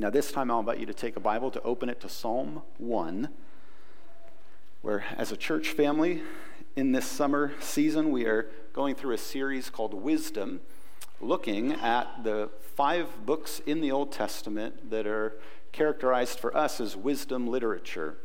And now, this time, I'll invite you to take a Bible to open it to Psalm 1, where, as a church family, in this summer season, we are going through a series called Wisdom, looking at the five books in the Old Testament that are characterized for us as wisdom literature.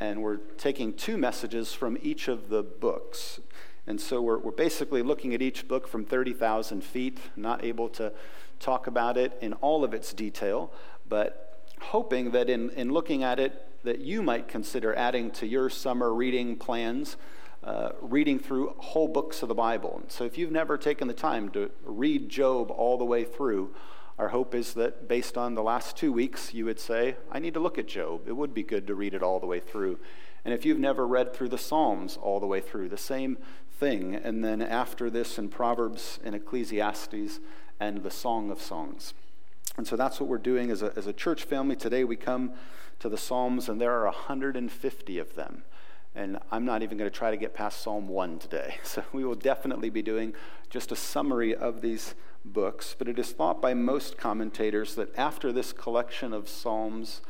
And we're taking two messages from each of the books. And so we're, we're basically looking at each book from 30,000 feet, not able to talk about it in all of its detail, but hoping that in, in looking at it, that you might consider adding to your summer reading plans, uh, reading through whole books of the Bible. And so if you've never taken the time to read Job all the way through, our hope is that based on the last two weeks, you would say, I need to look at Job. It would be good to read it all the way through. And if you've never read through the Psalms all the way through, the same thing. And then after this, in Proverbs and Ecclesiastes and the Song of Songs. And so that's what we're doing as a, as a church family. Today we come to the Psalms, and there are 150 of them. And I'm not even going to try to get past Psalm 1 today. So we will definitely be doing just a summary of these books. But it is thought by most commentators that after this collection of Psalms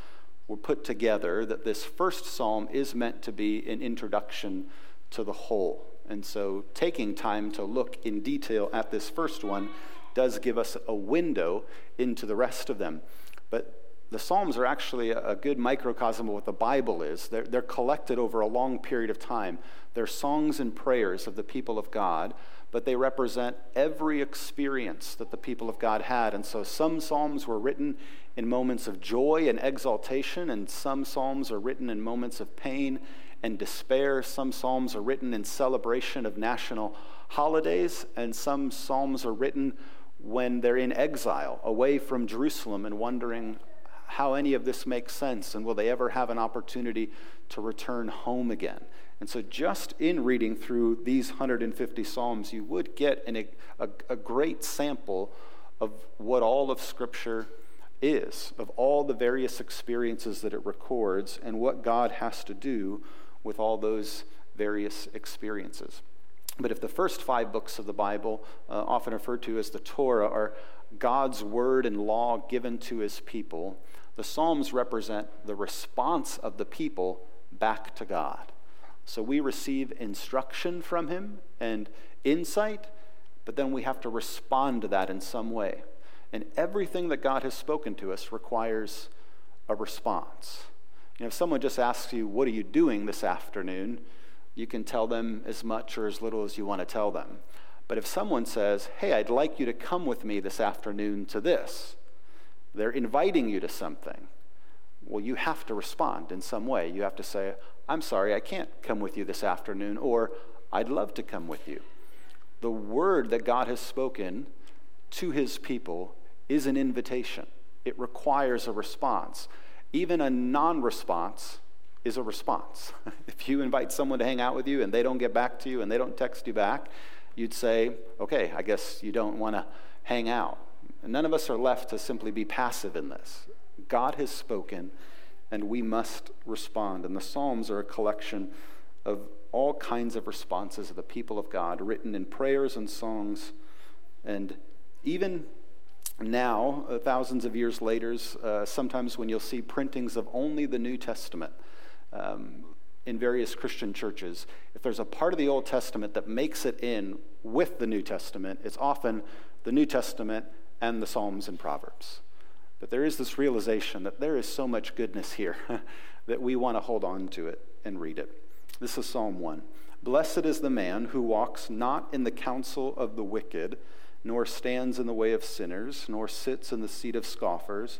were put together, that this first psalm is meant to be an introduction to the whole. And so taking time to look in detail at this first one does give us a window into the rest of them. But the Psalms are actually a good microcosm of what the Bible is. They're, they're, collected over a long period of time. They're songs and prayers of the people of God, but they represent every experience that the people of God had. And so some Psalms were written in moments of joy and exaltation, and some Psalms are written in moments of pain and despair. Some Psalms are written in celebration of national holidays, and some Psalms are written when they're in exile, away from Jerusalem, and wondering how any of this makes sense and will they ever have an opportunity to return home again. And so, just in reading through these 150 Psalms, you would get an, a, a great sample of what all of Scripture is, of all the various experiences that it records, and what God has to do with all those various experiences. But if the first five books of the Bible, uh, often referred to as the Torah, are God's word and law given to his people, the Psalms represent the response of the people back to God. So we receive instruction from him and insight, but then we have to respond to that in some way. And everything that God has spoken to us requires a response. You know, if someone just asks you, What are you doing this afternoon? You can tell them as much or as little as you want to tell them. But if someone says, Hey, I'd like you to come with me this afternoon to this, they're inviting you to something. Well, you have to respond in some way. You have to say, I'm sorry, I can't come with you this afternoon, or I'd love to come with you. The word that God has spoken to his people is an invitation, it requires a response. Even a non response is a response. if you invite someone to hang out with you and they don't get back to you and they don't text you back, you'd say, okay, I guess you don't want to hang out. And none of us are left to simply be passive in this. God has spoken, and we must respond. And the Psalms are a collection of all kinds of responses of the people of God, written in prayers and songs. And even now, uh, thousands of years later, uh, sometimes when you'll see printings of only the New Testament, um, in various Christian churches, if there's a part of the Old Testament that makes it in with the New Testament, it's often the New Testament and the Psalms and Proverbs. But there is this realization that there is so much goodness here that we want to hold on to it and read it. This is Psalm 1. Blessed is the man who walks not in the counsel of the wicked, nor stands in the way of sinners, nor sits in the seat of scoffers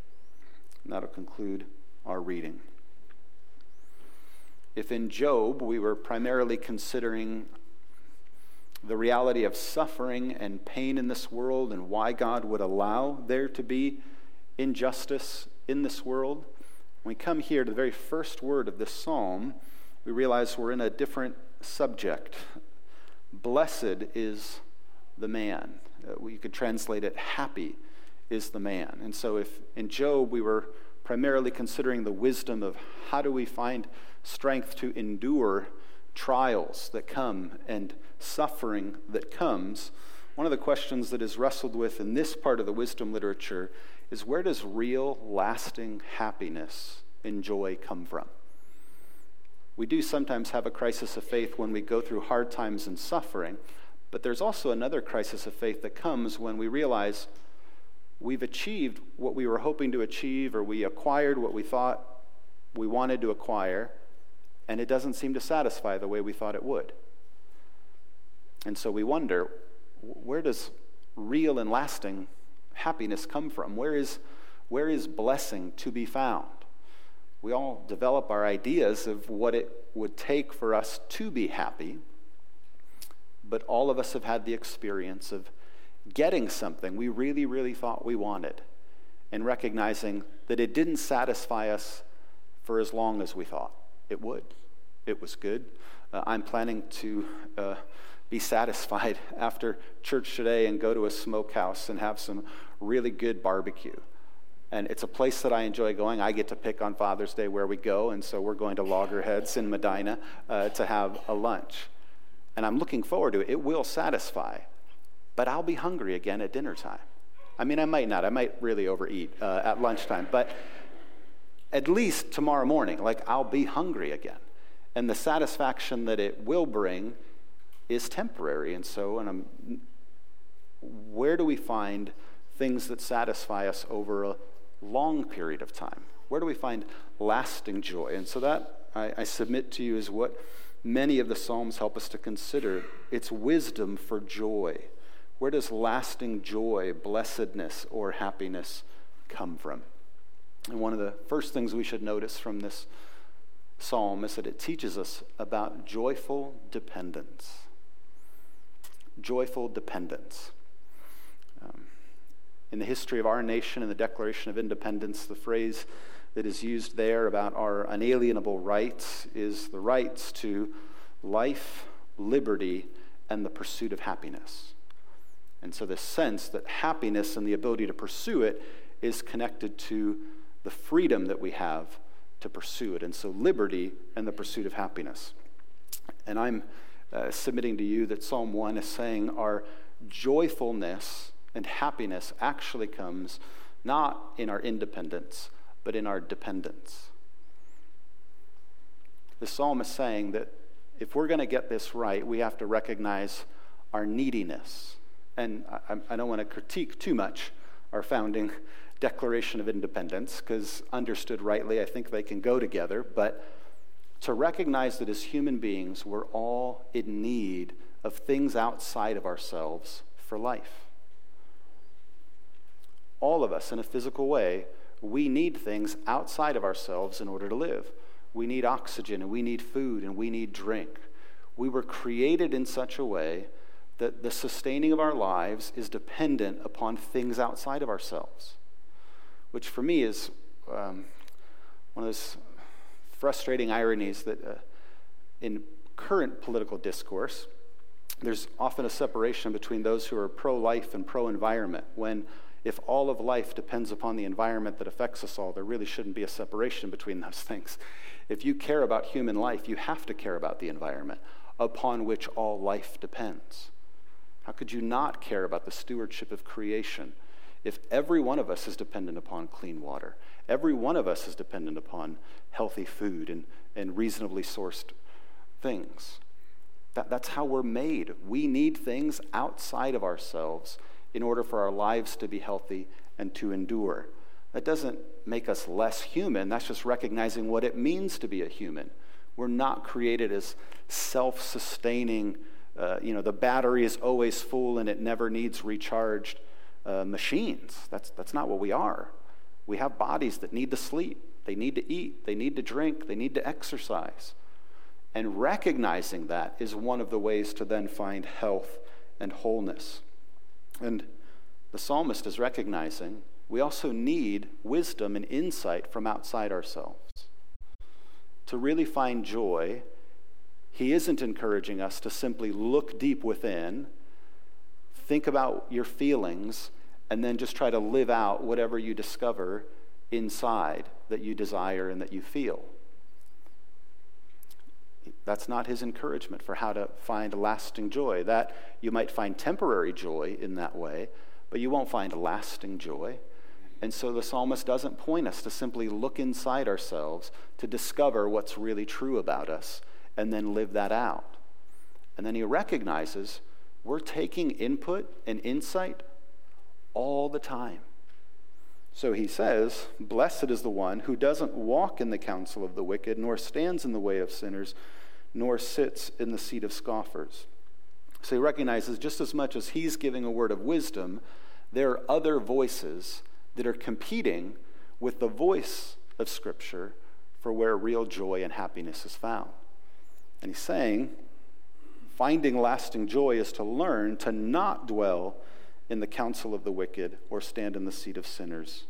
And that'll conclude our reading. If in Job we were primarily considering the reality of suffering and pain in this world and why God would allow there to be injustice in this world. When we come here to the very first word of this psalm, we realize we're in a different subject. Blessed is the man. Uh, we could translate it happy is the man. And so, if in Job we were primarily considering the wisdom of how do we find strength to endure trials that come and suffering that comes, one of the questions that is wrestled with in this part of the wisdom literature is where does real, lasting happiness and joy come from? We do sometimes have a crisis of faith when we go through hard times and suffering, but there's also another crisis of faith that comes when we realize we've achieved what we were hoping to achieve, or we acquired what we thought we wanted to acquire, and it doesn't seem to satisfy the way we thought it would. And so we wonder where does real and lasting happiness come from? Where is, where is blessing to be found? We all develop our ideas of what it would take for us to be happy, but all of us have had the experience of getting something we really, really thought we wanted and recognizing that it didn't satisfy us for as long as we thought it would. It was good. Uh, I'm planning to uh, be satisfied after church today and go to a smokehouse and have some really good barbecue. And it's a place that I enjoy going. I get to pick on Father's Day where we go, and so we're going to Loggerheads in Medina uh, to have a lunch. And I'm looking forward to it. It will satisfy, but I'll be hungry again at dinner time. I mean, I might not. I might really overeat uh, at lunchtime, but at least tomorrow morning, like I'll be hungry again. And the satisfaction that it will bring is temporary. And so, and I'm, where do we find things that satisfy us over a long period of time? Where do we find lasting joy? And so, that I, I submit to you is what many of the Psalms help us to consider. It's wisdom for joy. Where does lasting joy, blessedness, or happiness come from? And one of the first things we should notice from this psalm is that it teaches us about joyful dependence joyful dependence. Um, in the history of our nation, in the Declaration of Independence, the phrase that is used there about our unalienable rights is the rights to life, liberty, and the pursuit of happiness. And so, this sense that happiness and the ability to pursue it is connected to the freedom that we have to pursue it. And so, liberty and the pursuit of happiness. And I'm uh, submitting to you that Psalm 1 is saying our joyfulness and happiness actually comes not in our independence, but in our dependence. The psalm is saying that if we're going to get this right, we have to recognize our neediness. And I, I don't want to critique too much our founding Declaration of Independence, because understood rightly, I think they can go together. But to recognize that as human beings, we're all in need of things outside of ourselves for life. All of us, in a physical way, we need things outside of ourselves in order to live. We need oxygen, and we need food, and we need drink. We were created in such a way that the sustaining of our lives is dependent upon things outside of ourselves, which for me is um, one of those frustrating ironies that uh, in current political discourse, there's often a separation between those who are pro life and pro environment, when if all of life depends upon the environment that affects us all, there really shouldn't be a separation between those things. If you care about human life, you have to care about the environment upon which all life depends. How could you not care about the stewardship of creation if every one of us is dependent upon clean water? Every one of us is dependent upon healthy food and, and reasonably sourced things. That, that's how we're made. We need things outside of ourselves in order for our lives to be healthy and to endure. That doesn't make us less human, that's just recognizing what it means to be a human. We're not created as self sustaining, uh, you know, the battery is always full and it never needs recharged uh, machines. That's, that's not what we are. We have bodies that need to sleep, they need to eat, they need to drink, they need to exercise. And recognizing that is one of the ways to then find health and wholeness. And the psalmist is recognizing we also need wisdom and insight from outside ourselves. To really find joy, he isn't encouraging us to simply look deep within, think about your feelings, and then just try to live out whatever you discover inside that you desire and that you feel. That's not his encouragement for how to find lasting joy. That you might find temporary joy in that way, but you won't find lasting joy. And so the psalmist doesn't point us to simply look inside ourselves to discover what's really true about us and then live that out. And then he recognizes we're taking input and insight all the time. So he says, Blessed is the one who doesn't walk in the counsel of the wicked, nor stands in the way of sinners, nor sits in the seat of scoffers. So he recognizes just as much as he's giving a word of wisdom, there are other voices that are competing with the voice of Scripture for where real joy and happiness is found. And he's saying, finding lasting joy is to learn to not dwell in the counsel of the wicked or stand in the seat of sinners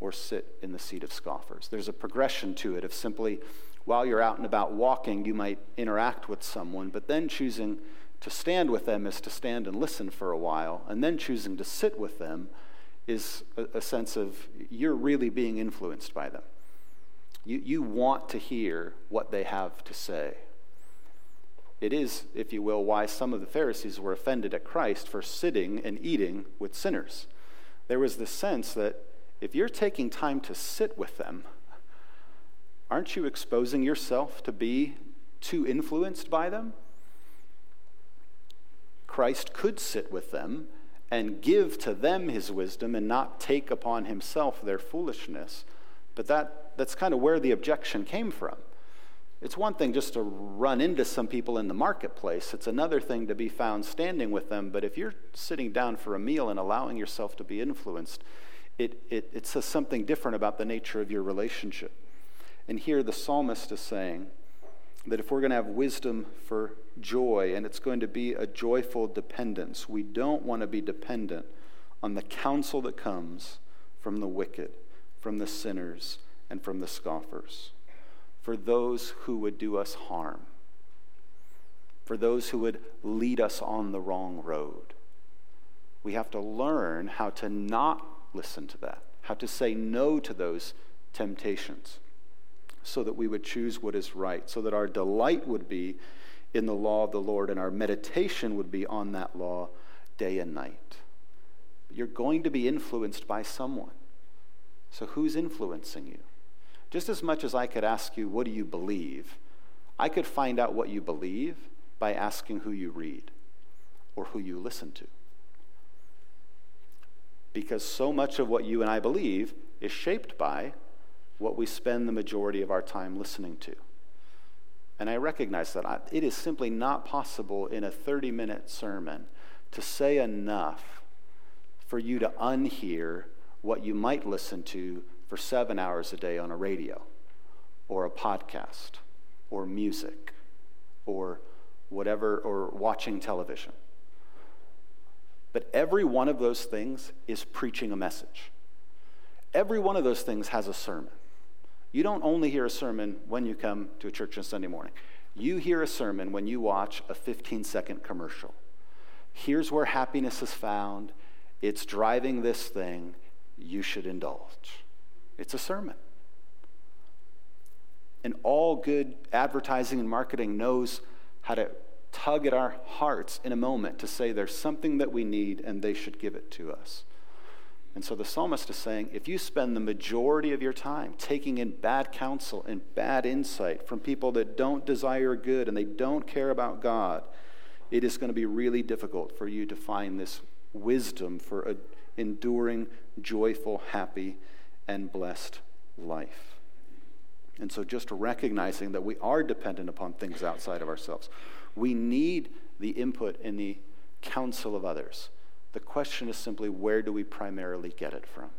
or sit in the seat of scoffers. There's a progression to it of simply, while you're out and about walking, you might interact with someone, but then choosing to stand with them is to stand and listen for a while, and then choosing to sit with them is a, a sense of you're really being influenced by them. You, you want to hear what they have to say. It is, if you will, why some of the Pharisees were offended at Christ for sitting and eating with sinners. There was this sense that if you're taking time to sit with them, aren't you exposing yourself to be too influenced by them? Christ could sit with them and give to them his wisdom and not take upon himself their foolishness. But that, that's kind of where the objection came from. It's one thing just to run into some people in the marketplace, it's another thing to be found standing with them. But if you're sitting down for a meal and allowing yourself to be influenced, it, it, it says something different about the nature of your relationship. And here the psalmist is saying that if we're going to have wisdom for joy, and it's going to be a joyful dependence. We don't want to be dependent on the counsel that comes from the wicked, from the sinners, and from the scoffers, for those who would do us harm, for those who would lead us on the wrong road. We have to learn how to not listen to that, how to say no to those temptations, so that we would choose what is right, so that our delight would be in the law of the Lord, and our meditation would be on that law day and night. You're going to be influenced by someone. So, who's influencing you? Just as much as I could ask you, What do you believe? I could find out what you believe by asking who you read or who you listen to. Because so much of what you and I believe is shaped by what we spend the majority of our time listening to. And I recognize that I, it is simply not possible in a 30 minute sermon to say enough for you to unhear what you might listen to for seven hours a day on a radio or a podcast or music or whatever, or watching television. But every one of those things is preaching a message. Every one of those things has a sermon. You don't only hear a sermon when you come to a church on Sunday morning. You hear a sermon when you watch a 15 second commercial. Here's where happiness is found. It's driving this thing. You should indulge. It's a sermon. And all good advertising and marketing knows how to tug at our hearts in a moment to say there's something that we need and they should give it to us. And so the psalmist is saying if you spend the majority of your time taking in bad counsel and bad insight from people that don't desire good and they don't care about God, it is going to be really difficult for you to find this wisdom for an enduring, joyful, happy, and blessed life. And so, just recognizing that we are dependent upon things outside of ourselves, we need the input and the counsel of others. The question is simply where do we primarily get it from?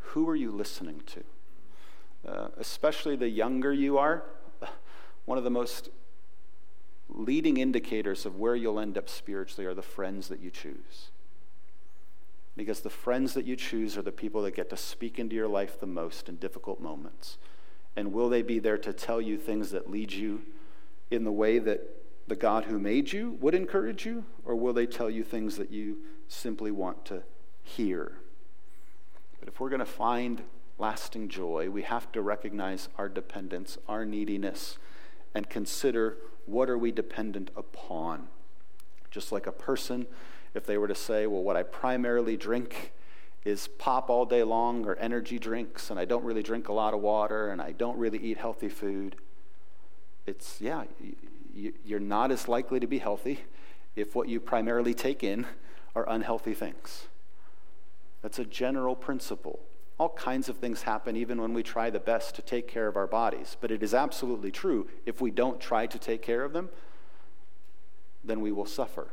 Who are you listening to? Uh, especially the younger you are, one of the most leading indicators of where you'll end up spiritually are the friends that you choose. Because the friends that you choose are the people that get to speak into your life the most in difficult moments. And will they be there to tell you things that lead you in the way that the God who made you would encourage you? Or will they tell you things that you simply want to hear? But if we're going to find lasting joy, we have to recognize our dependence, our neediness, and consider what are we dependent upon. Just like a person, if they were to say, well, what I primarily drink is pop all day long or energy drinks, and I don't really drink a lot of water, and I don't really eat healthy food, it's, yeah, you're not as likely to be healthy if what you primarily take in are unhealthy things. That's a general principle. All kinds of things happen even when we try the best to take care of our bodies. But it is absolutely true if we don't try to take care of them, then we will suffer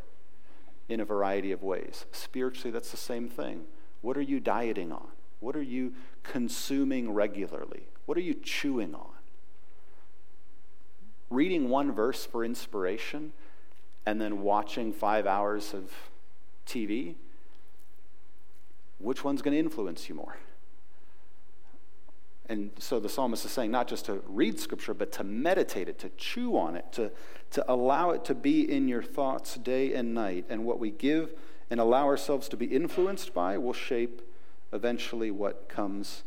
in a variety of ways. Spiritually, that's the same thing. What are you dieting on? What are you consuming regularly? What are you chewing on? Reading one verse for inspiration and then watching five hours of TV, which one's going to influence you more? And so the psalmist is saying not just to read scripture, but to meditate it, to chew on it, to, to allow it to be in your thoughts day and night. And what we give and allow ourselves to be influenced by will shape eventually what comes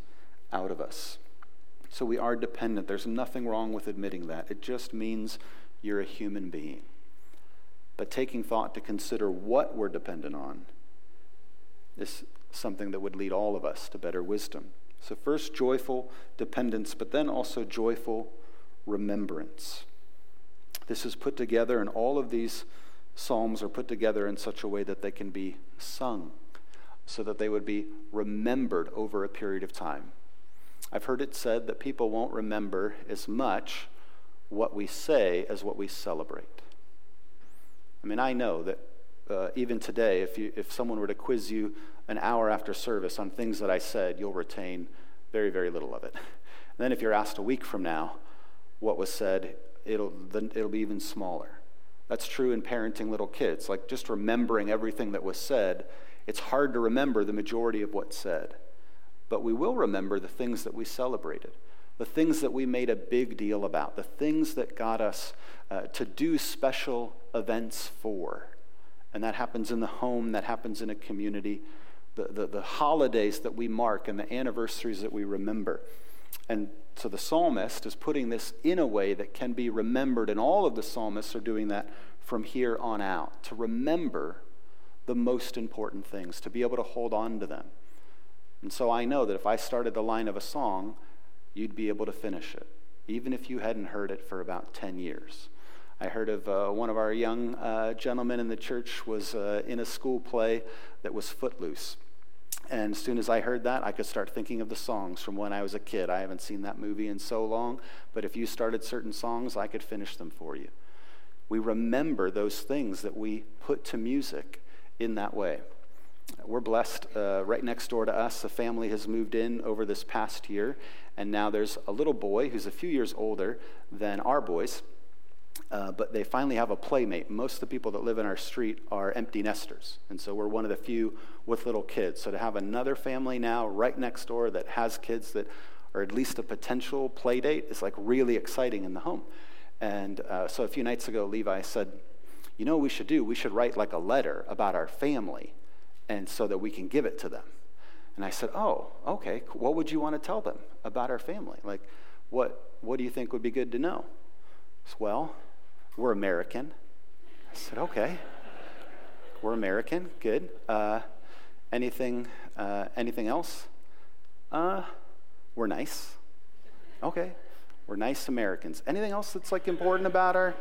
out of us. So we are dependent. There's nothing wrong with admitting that. It just means you're a human being. But taking thought to consider what we're dependent on is something that would lead all of us to better wisdom. So, first, joyful dependence, but then also joyful remembrance. This is put together, and all of these psalms are put together in such a way that they can be sung, so that they would be remembered over a period of time. I've heard it said that people won't remember as much what we say as what we celebrate. I mean, I know that uh, even today, if, you, if someone were to quiz you an hour after service on things that I said, you'll retain very, very little of it. And then if you're asked a week from now what was said, it'll, then it'll be even smaller. That's true in parenting little kids. Like just remembering everything that was said, it's hard to remember the majority of what's said. But we will remember the things that we celebrated, the things that we made a big deal about, the things that got us uh, to do special events for. And that happens in the home, that happens in a community the, the, the holidays that we mark and the anniversaries that we remember. And so the psalmist is putting this in a way that can be remembered, and all of the psalmists are doing that from here on out to remember the most important things, to be able to hold on to them. And so I know that if I started the line of a song, you'd be able to finish it, even if you hadn't heard it for about 10 years. I heard of uh, one of our young uh, gentlemen in the church was uh, in a school play that was Footloose. And as soon as I heard that, I could start thinking of the songs from when I was a kid. I haven't seen that movie in so long, but if you started certain songs, I could finish them for you. We remember those things that we put to music in that way. We're blessed. Uh, right next door to us, a family has moved in over this past year, and now there's a little boy who's a few years older than our boys uh, but they finally have a playmate. Most of the people that live in our street are empty nesters. And so we're one of the few with little kids. So to have another family now right next door that has kids that are at least a potential play date is like really exciting in the home. And uh, so a few nights ago, Levi said, You know what we should do? We should write like a letter about our family and so that we can give it to them. And I said, Oh, okay. What would you want to tell them about our family? Like, what, what do you think would be good to know? Well, we're American. I said, okay. We're American. Good. Uh, anything, uh, anything else? Uh, we're nice. Okay. We're nice Americans. Anything else that's like important about our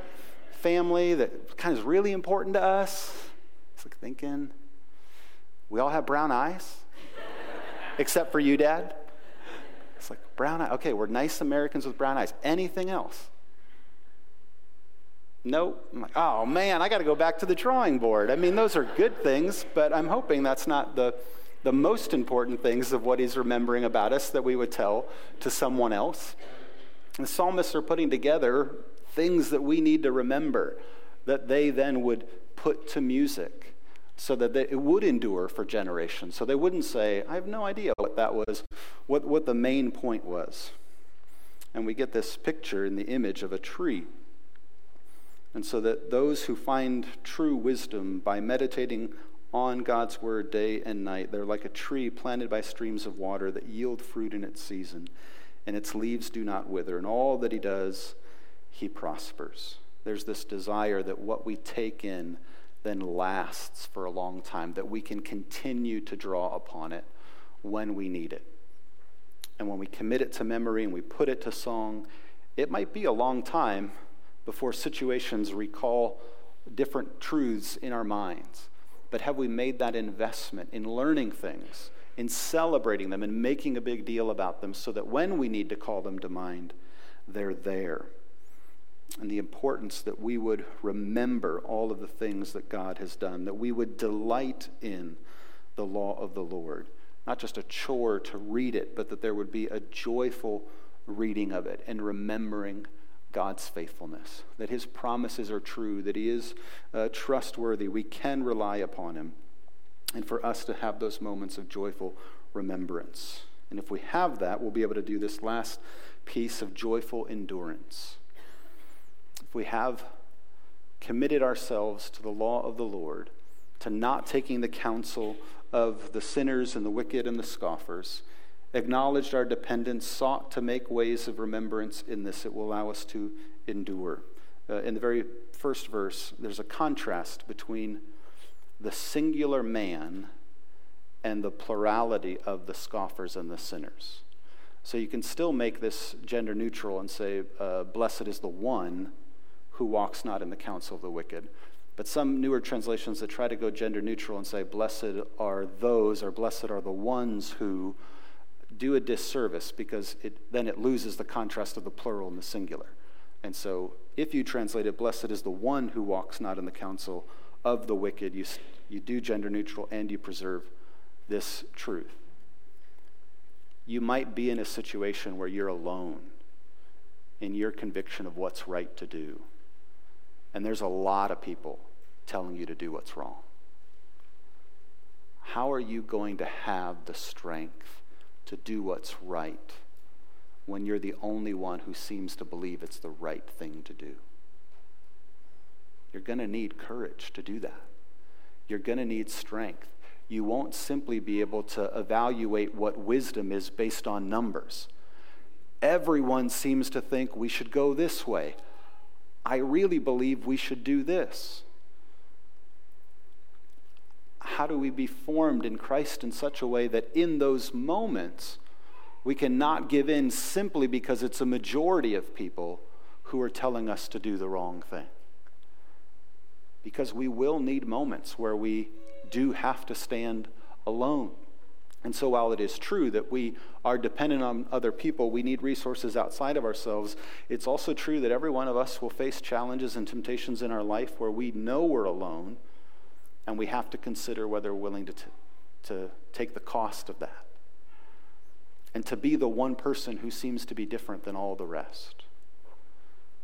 family that kind of is really important to us? It's like thinking, we all have brown eyes, except for you, Dad. It's like brown eye. Okay, we're nice Americans with brown eyes. Anything else? Nope. I'm like, oh man, I got to go back to the drawing board. I mean, those are good things, but I'm hoping that's not the, the most important things of what he's remembering about us that we would tell to someone else. The psalmists are putting together things that we need to remember that they then would put to music. so that they, it would endure for generations. So they wouldn't say, I have no idea what that was, what, what the main point was. And we get this picture in the image of a tree. And so that those who find true wisdom by meditating on God's word day and night, they're like a tree planted by streams of water that yield fruit in its season, and its leaves do not wither. And all that he does, he prospers. There's this desire that what we take in then lasts for a long time, that we can continue to draw upon it when we need it. And when we commit it to memory and we put it to song, it might be a long time before situations recall different truths in our minds. But have we made that investment in learning things, in celebrating them, and making a big deal about them so that when we need to call them to mind, they're there? And the importance that we would remember all of the things that God has done, that we would delight in the law of the Lord. Not just a chore to read it, but that there would be a joyful reading of it and remembering God's faithfulness, that his promises are true, that he is uh, trustworthy. We can rely upon him. And for us to have those moments of joyful remembrance. And if we have that, we'll be able to do this last piece of joyful endurance. If we have committed ourselves to the law of the Lord, to not taking the counsel of the sinners and the wicked and the scoffers, acknowledged our dependence, sought to make ways of remembrance in this, it will allow us to endure. Uh, in the very first verse, there's a contrast between the singular man and the plurality of the scoffers and the sinners. So you can still make this gender neutral and say, uh, Blessed is the one who walks not in the counsel of the wicked. But some newer translations that try to go gender neutral and say, Blessed are those, or blessed are the ones who do a disservice because it, then it loses the contrast of the plural and the singular. And so if you translate it, blessed is the one who walks not in the counsel of the wicked, you, you do gender neutral and you preserve this truth. You might be in a situation where you're alone in your conviction of what's right to do. And there's a lot of people telling you to do what's wrong. How are you going to have the strength to do what's right when you're the only one who seems to believe it's the right thing to do. You're going to need courage to do that. You're going to need strength. You won't simply be able to evaluate what wisdom is based on numbers. Everyone seems to think we should go this way. I really believe we should do this how do we be formed in Christ in such a way that in those moments we cannot give in simply because it's a majority of people who are telling us to do the wrong thing? Because we will need moments where we do have to stand alone. And so, while it is true that we are dependent on other people, we need resources outside of ourselves, it's also true that every one of us will face challenges and temptations in our life where we know we're alone and we have to consider whether we're willing to, t- to take the cost of that and to be the one person who seems to be different than all the rest.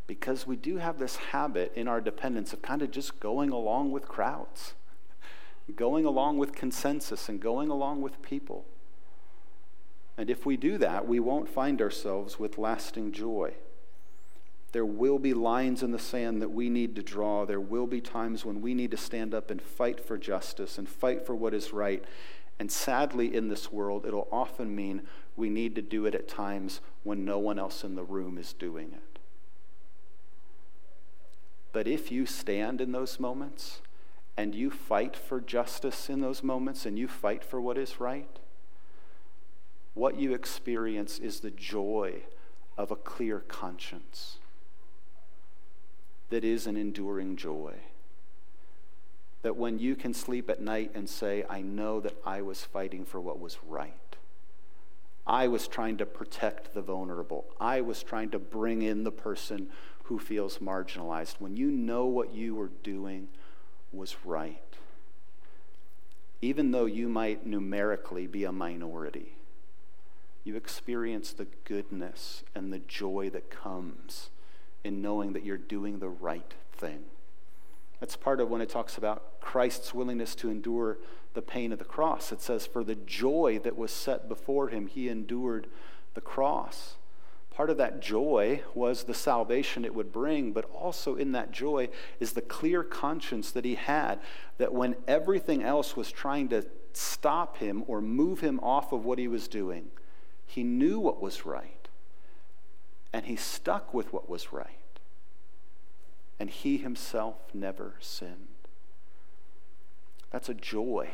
Because we do have this habit in our dependence of kind of just going along with crowds, going along with consensus, and going along with people. And if we do that, we won't find ourselves with lasting joy. There will be lines in the sand that we need to draw. There will be times when we need to stand up and fight for justice and fight for what is right. And sadly, in this world, it'll often mean we need to do it at times when no one else in the room is doing it. But if you stand in those moments and you fight for justice in those moments and you fight for what is right, what you experience is the joy of a clear conscience that is an enduring joy. That when you can sleep at night and say, I know that I was fighting for what was right. I was trying to protect the vulnerable. I was trying to bring in the person who feels marginalized. When you know what you were doing was right, even though you might numerically be a minority, you experience the goodness and the joy that comes in knowing that you're doing the right thing. That's part of when it talks about Christ's willingness to endure the pain of the cross. It says, For the joy that was set before him, he endured the cross. Part of that joy was the salvation it would bring, but also in that joy is the clear conscience that he had that when everything else was trying to stop him or move him off of what he was doing, he knew what was right and he stuck with what was right. And he himself never sinned. That's a joy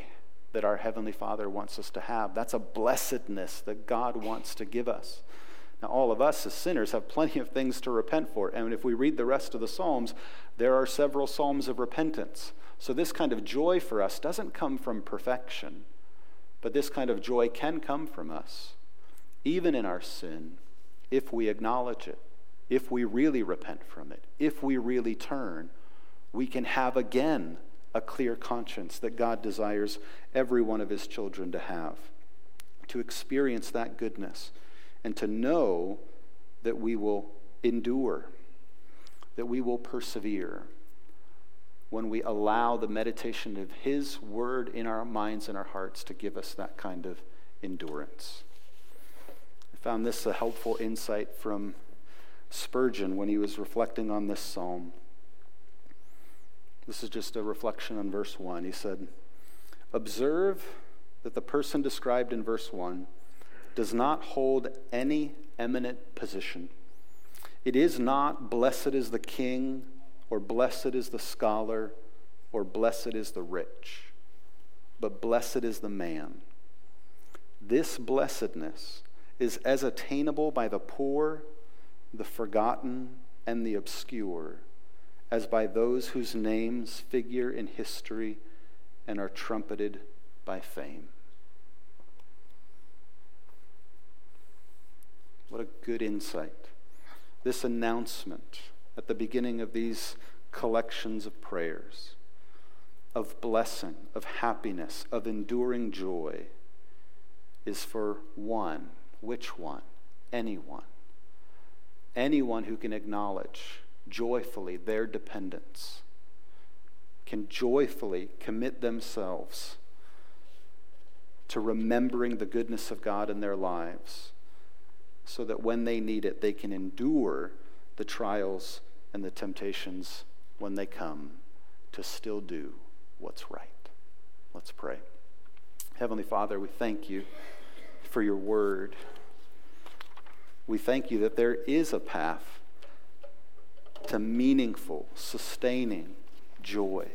that our Heavenly Father wants us to have. That's a blessedness that God wants to give us. Now, all of us as sinners have plenty of things to repent for. And if we read the rest of the Psalms, there are several Psalms of repentance. So, this kind of joy for us doesn't come from perfection, but this kind of joy can come from us, even in our sin, if we acknowledge it, if we really repent from it, if we really turn. We can have again a clear conscience that God desires every one of his children to have, to experience that goodness and to know that we will endure, that we will persevere when we allow the meditation of His Word in our minds and our hearts to give us that kind of endurance. Found this a helpful insight from Spurgeon when he was reflecting on this psalm. This is just a reflection on verse 1. He said, Observe that the person described in verse 1 does not hold any eminent position. It is not blessed is the king, or blessed is the scholar, or blessed is the rich, but blessed is the man. This blessedness is as attainable by the poor, the forgotten, and the obscure as by those whose names figure in history and are trumpeted by fame. What a good insight. This announcement at the beginning of these collections of prayers, of blessing, of happiness, of enduring joy, is for one. Which one? Anyone. Anyone who can acknowledge joyfully their dependence, can joyfully commit themselves to remembering the goodness of God in their lives so that when they need it, they can endure the trials and the temptations when they come to still do what's right. Let's pray. Heavenly Father, we thank you for your word. We thank you that there is a path to meaningful, sustaining joy.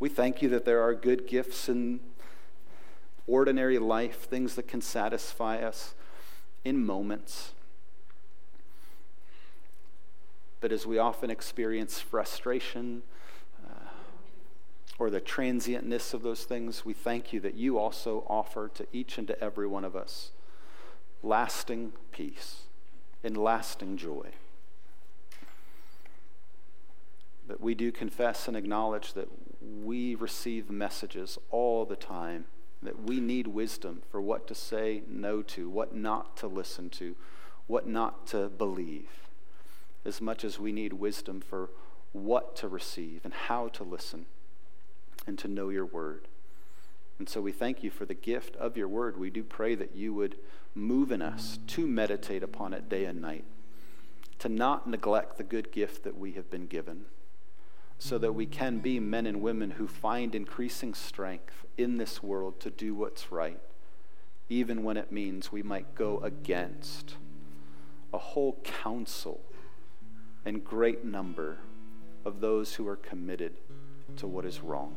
We thank you that there are good gifts in ordinary life, things that can satisfy us in moments. But as we often experience frustration uh, or the transientness of those things, we thank you that you also offer to each and to every one of us lasting peace and lasting joy. But we do confess and acknowledge that we receive messages all the time that we need wisdom for what to say no to, what not to listen to, what not to believe, as much as we need wisdom for what to receive and how to listen and to know your word. And so we thank you for the gift of your word. We do pray that you would move in us to meditate upon it day and night, to not neglect the good gift that we have been given so that we can be men and women who find increasing strength in this world to do what's right, even when it means we might go against a whole council and great number of those who are committed to what is wrong.